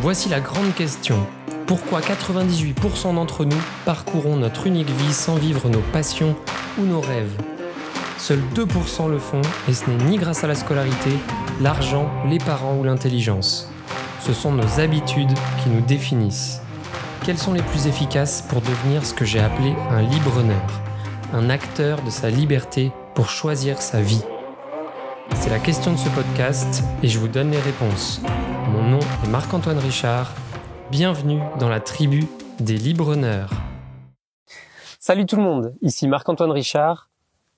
Voici la grande question. Pourquoi 98% d'entre nous parcourons notre unique vie sans vivre nos passions ou nos rêves? Seuls 2% le font et ce n'est ni grâce à la scolarité, l'argent, les parents ou l'intelligence. Ce sont nos habitudes qui nous définissent. Quelles sont les plus efficaces pour devenir ce que j'ai appelé un libre-honneur? Un acteur de sa liberté pour choisir sa vie C'est la question de ce podcast et je vous donne les réponses. Mon nom est Marc-Antoine Richard. Bienvenue dans la tribu des libre-honneurs. Salut tout le monde, ici Marc-Antoine Richard.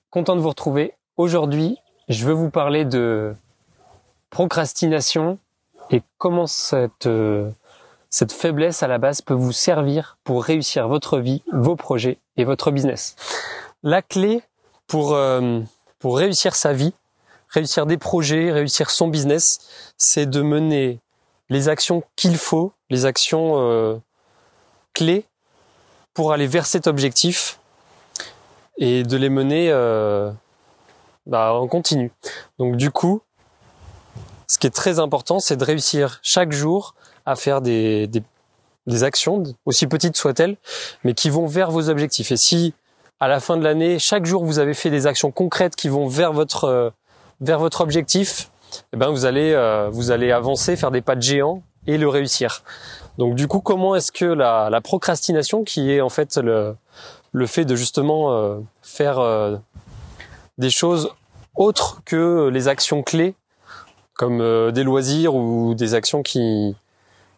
Content de vous retrouver. Aujourd'hui, je veux vous parler de procrastination et comment cette, euh, cette faiblesse à la base peut vous servir pour réussir votre vie, vos projets et votre business. La clé pour, euh, pour réussir sa vie, réussir des projets, réussir son business, c'est de mener les actions qu'il faut, les actions euh, clés pour aller vers cet objectif et de les mener euh, bah, en continu. Donc du coup, ce qui est très important, c'est de réussir chaque jour à faire des, actions, aussi petites soient-elles, mais qui vont vers vos objectifs. Et si à la fin de l'année, chaque jour vous avez fait des actions concrètes qui vont vers votre euh, vers votre objectif, eh ben vous allez euh, vous allez avancer, faire des pas de géant et le réussir. Donc du coup, comment est-ce que la, la, procrastination, qui est en fait le, le fait de justement euh, faire euh, des choses autres que les actions clés, comme euh, des loisirs ou des actions qui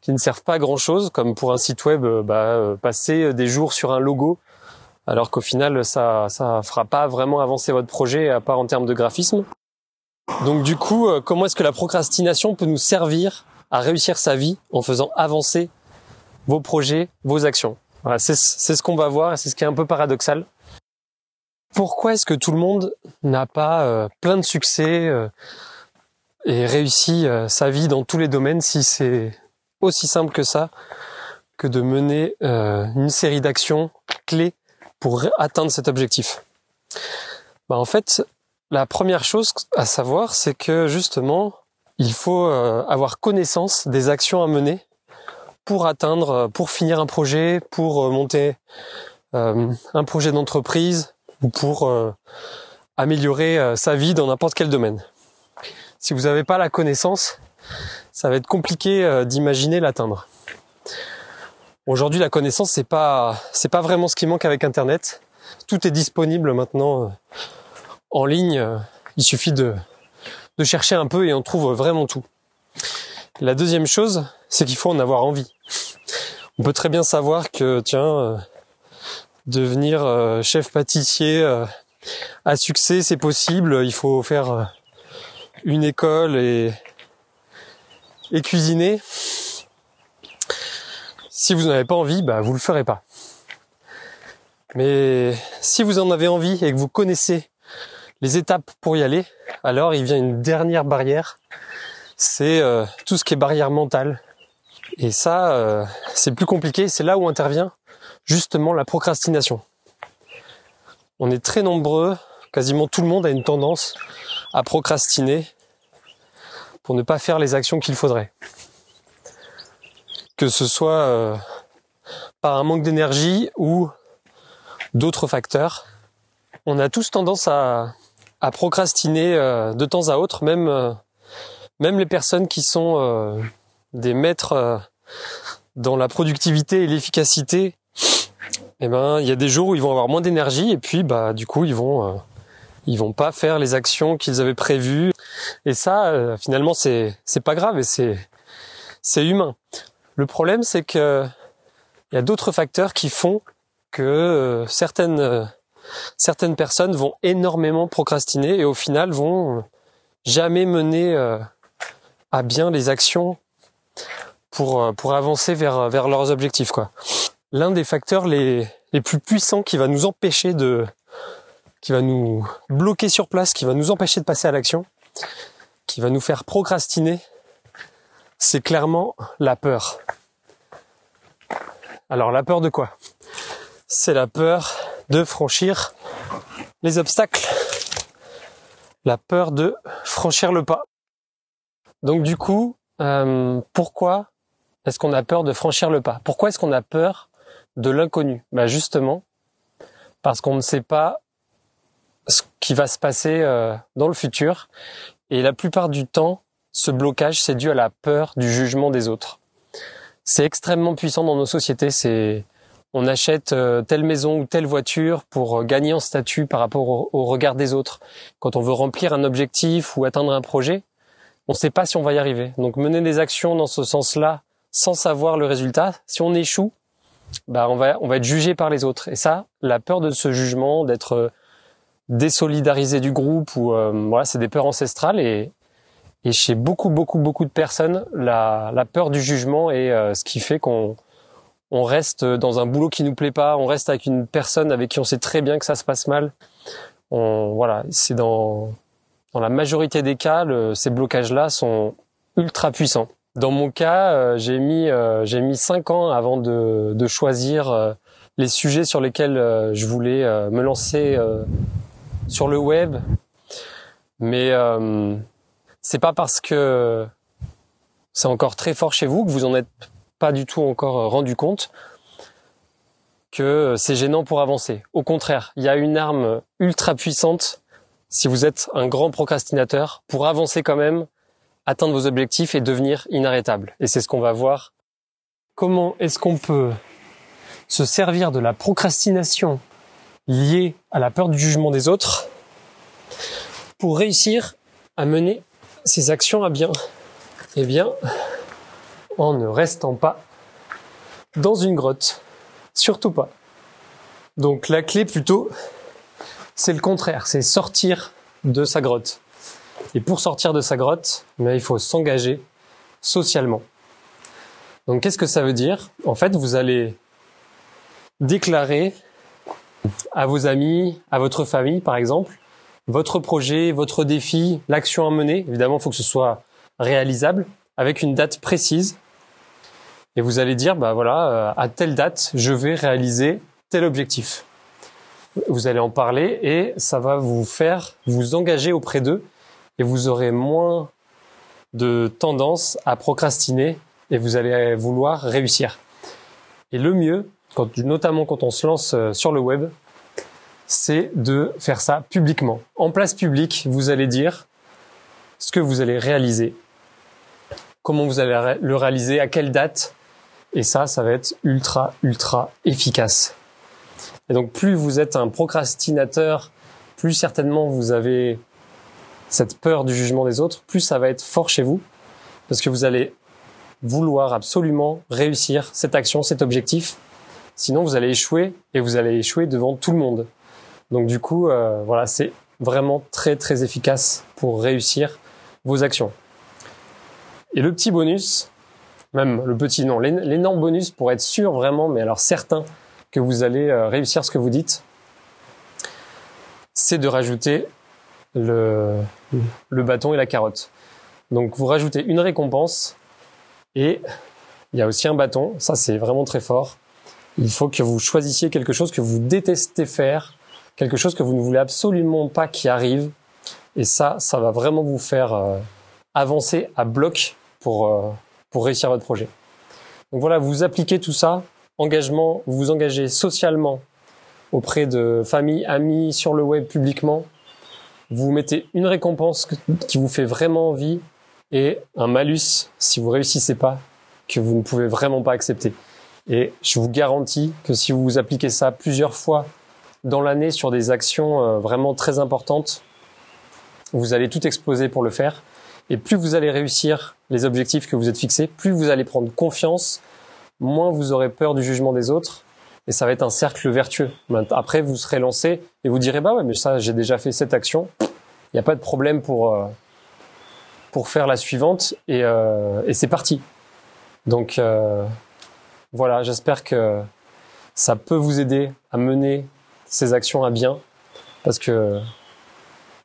qui ne servent pas à grand chose, comme pour un site web, bah, passer des jours sur un logo, alors qu'au final ça ça fera pas vraiment avancer votre projet à part en termes de graphisme. Donc du coup, comment est-ce que la procrastination peut nous servir à réussir sa vie en faisant avancer vos projets, vos actions? Voilà, c'est ce qu'on va voir et c'est ce qui est un peu paradoxal. Pourquoi est-ce que tout le monde n'a pas euh, plein de succès euh, et réussit euh, sa vie dans tous les domaines si c'est aussi simple que ça que de mener euh, une série d'actions clés pour atteindre cet objectif? Bah, En fait, la première chose à savoir, c'est que justement, il faut euh, avoir connaissance des actions à mener pour atteindre, euh, pour finir un projet, pour euh, monter un projet d'entreprise ou pour améliorer sa vie dans n'importe quel domaine. Si vous n'avez pas la connaissance, ça va être compliqué d'imaginer l'atteindre. Aujourd'hui, la connaissance c'est pas c'est pas vraiment ce qui manque avec Internet. Tout est disponible maintenant en ligne. Il suffit de chercher un peu et on trouve vraiment tout. La deuxième chose, c'est qu'il faut en avoir envie. On peut très bien savoir que, tiens, euh, devenir euh, chef pâtissier euh, à succès, c'est possible. Il faut faire une école et, et cuisiner. Si vous n'en avez pas envie, bah, vous le ferez pas. Mais si vous en avez envie et que vous connaissez les étapes pour y aller, alors il vient une dernière barrière, c'est euh, tout ce qui est barrière mentale. Et ça, euh, c'est plus compliqué, c'est là où intervient justement la procrastination. On est très nombreux, quasiment tout le monde a une tendance à procrastiner pour ne pas faire les actions qu'il faudrait. Que ce soit euh, par un manque d'énergie ou d'autres facteurs. On a tous tendance à, à procrastiner euh, de temps à autre, même euh, même les personnes qui sont euh, des maîtres dans la productivité et l'efficacité. Eh ben, il y a des jours où ils vont avoir moins d'énergie et puis bah du coup ils vont ils vont pas faire les actions qu'ils avaient prévues et ça finalement c'est c'est pas grave et c'est c'est humain. Le problème c'est que il y a d'autres facteurs qui font que certaines certaines personnes vont énormément procrastiner et au final vont jamais mener euh, à bien les actions pour euh, avancer vers vers leurs objectifs. L'un des facteurs les les plus puissants qui va nous empêcher de qui va nous bloquer sur place, qui va nous empêcher de passer à l'action, qui va nous faire procrastiner, c'est clairement la peur. Alors la peur de quoi? C'est la peur de franchir les obstacles, la peur de franchir le pas. Donc du coup, euh, pourquoi est-ce qu'on a peur de franchir le pas? Pourquoi est-ce qu'on a peur de l'inconnu? Bah justement, parce qu'on ne sait pas ce qui va se passer euh, dans le futur. Et la plupart du temps, ce blocage, c'est dû à la peur du jugement des autres. C'est extrêmement puissant dans nos sociétés. C'est on achète euh, telle maison ou telle voiture pour euh, gagner en statut par rapport au, regard des autres. Quand on veut remplir un objectif ou atteindre un projet, on ne sait pas si on va y arriver. Donc mener des actions dans ce sens-là sans savoir le résultat, si on échoue, bah on va on va être jugé par les autres. Et ça, la peur de ce jugement, d'être euh, désolidarisé du groupe ou voilà, c'est des peurs ancestrales et et chez beaucoup beaucoup beaucoup de personnes, la la peur du jugement est ce qui fait qu'on on reste dans un boulot qui nous plaît pas, on reste avec une personne avec qui on sait très bien que ça se passe mal. Voilà, c'est dans dans la majorité des cas, ces blocages-là sont ultra puissants. Dans mon cas, euh, j'ai mis euh, j'ai mis cinq ans avant de, de choisir euh, les sujets sur lesquels je voulais me lancer sur le web. Mais c'est pas parce que c'est encore très fort chez vous que vous en êtes pas du tout encore euh, rendu compte que euh, c'est gênant pour avancer. Au contraire, il y a une arme ultra puissante si vous êtes un grand procrastinateur pour avancer quand même, atteindre vos objectifs et devenir inarrêtable. Et c'est ce qu'on va voir. Comment est-ce qu'on peut se servir de la procrastination liée à la peur du jugement des autres pour réussir à mener ses actions à bien? Eh bien, en ne restant pas dans une grotte. Surtout pas. Donc la clé plutôt, c'est le contraire, c'est sortir de sa grotte. Et pour sortir de sa grotte, mais il faut s'engager socialement. Donc qu'est-ce que ça veut dire? En fait, vous allez déclarer à vos amis, à votre famille par exemple, votre projet, votre défi, l'action à mener. Évidemment, il faut que ce soit réalisable avec une date précise et vous allez dire, bah voilà, euh, à telle date, je vais réaliser tel objectif. Vous allez en parler et ça va vous faire vous engager auprès d'eux et vous aurez moins de tendance à procrastiner et vous allez vouloir réussir. Et le mieux, notamment quand on se lance euh, sur le web, c'est de faire ça publiquement. En place publique, vous allez dire ce que vous allez réaliser, comment vous allez le réaliser, à quelle date, et ça, ça va être ultra, ultra efficace. Et donc, plus vous êtes un procrastinateur, plus certainement vous avez cette peur du jugement des autres, plus ça va être fort chez vous, parce que vous allez vouloir absolument réussir cette action, cet objectif. Sinon, vous allez échouer et vous allez échouer devant tout le monde. Donc, du coup, euh, voilà, c'est vraiment très, très efficace pour réussir vos actions. Et le petit bonus, même le petit nom, l'énorme bonus pour être sûr vraiment, mais alors certain que vous allez euh, réussir ce que vous dites, c'est de rajouter le, le bâton et la carotte. Donc vous rajoutez une récompense et il y a aussi un bâton. Ça c'est vraiment très fort. Il faut que vous choisissiez quelque chose que vous détestez faire, quelque chose que vous ne voulez absolument pas qui arrive. Et ça, ça va vraiment vous faire euh, avancer à bloc pour, euh, pour réussir votre projet. Donc voilà, vous appliquez tout ça, engagement, vous vous engagez socialement auprès de famille, amis, sur le web, publiquement. Vous mettez une récompense qui vous fait vraiment envie et un malus si vous réussissez pas, que vous ne pouvez vraiment pas accepter. Et je vous garantis que si vous appliquez ça plusieurs fois dans l'année sur des actions euh, vraiment très importantes, vous allez tout exploser pour le faire. Et plus vous allez réussir les objectifs que vous êtes fixés, plus vous allez prendre confiance, moins vous aurez peur du jugement des autres. Et ça va être un cercle vertueux. Après, vous serez lancé et vous direz, bah ouais, mais ça, j'ai déjà fait cette action. Il n'y a pas de problème pour, euh, pour faire la suivante. Et, euh, c'est parti. Donc, euh, voilà, j'espère que ça peut vous aider à mener ces actions à bien. Parce que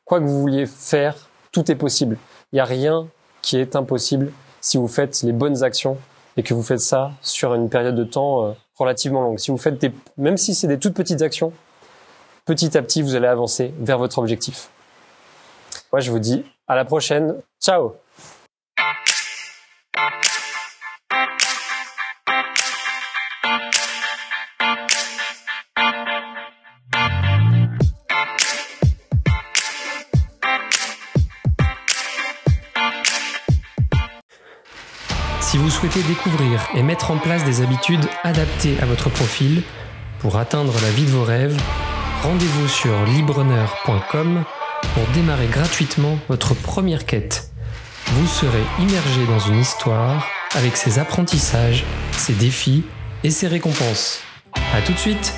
quoi que vous vouliez faire, tout est possible. Il n'y a rien qui est impossible si vous faites les bonnes actions et que vous faites ça sur une période de temps euh, relativement longue. Si vous faites des, même si c'est des toutes petites actions, petit à petit, vous allez avancer vers votre objectif. Moi, je vous dis à la prochaine. Ciao souhaitez découvrir et mettre en place des habitudes adaptées à votre profil pour atteindre la vie de vos rêves, rendez-vous sur libreneur.com pour démarrer gratuitement votre première quête. Vous serez immergé dans une histoire avec ses apprentissages, ses défis et ses récompenses. A tout de suite